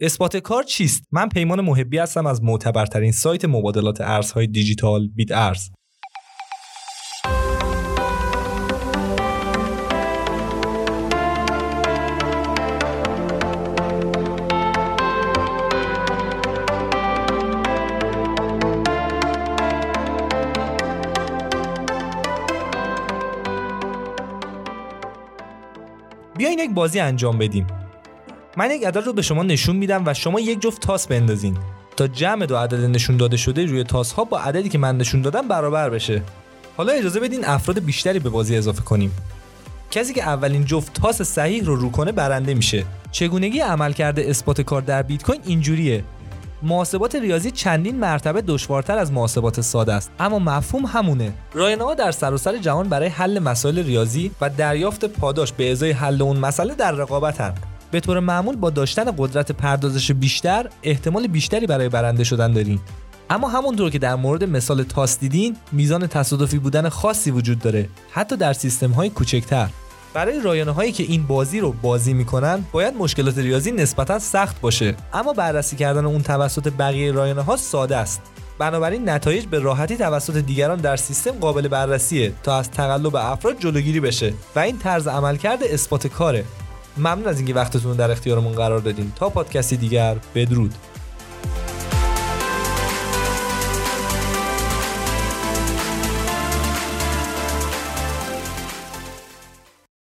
اثبات کار چیست؟ من پیمان محبی هستم از معتبرترین سایت مبادلات ارزهای دیجیتال بیت ارز. بیاین یک بازی انجام بدیم. من یک عدد رو به شما نشون میدم و شما یک جفت تاس بندازین. تا جمع دو عدد نشون داده شده روی تاس ها با عددی که من نشون دادم برابر بشه. حالا اجازه بدین افراد بیشتری به بازی اضافه کنیم. کسی که اولین جفت تاس صحیح رو رو کنه برنده میشه. چگونگی عملکرد اثبات کار در بیت کوین اینجوریه. محاسبات ریاضی چندین مرتبه دشوارتر از محاسبات ساده است اما مفهوم همونه. رایانه‌ها در سراسر جهان برای حل مسائل ریاضی و دریافت پاداش به ازای حل اون مسئله در رقابتند. به طور معمول با داشتن قدرت پردازش بیشتر احتمال بیشتری برای برنده شدن دارین اما همونطور که در مورد مثال تاس دیدین میزان تصادفی بودن خاصی وجود داره حتی در سیستم های کوچکتر. برای رایانه هایی که این بازی رو بازی می‌کنن باید مشکلات ریاضی نسبتا سخت باشه. اما بررسی کردن اون توسط بقیه رایانه ها ساده است. بنابراین نتایج به راحتی توسط دیگران در سیستم قابل بررسیه تا از تقلب افراد جلوگیری بشه و این طرز عملکرد اثبات کاره. ممنون از اینکه وقتتون در اختیارمون قرار دادین. تا پادکستی دیگر بدرود.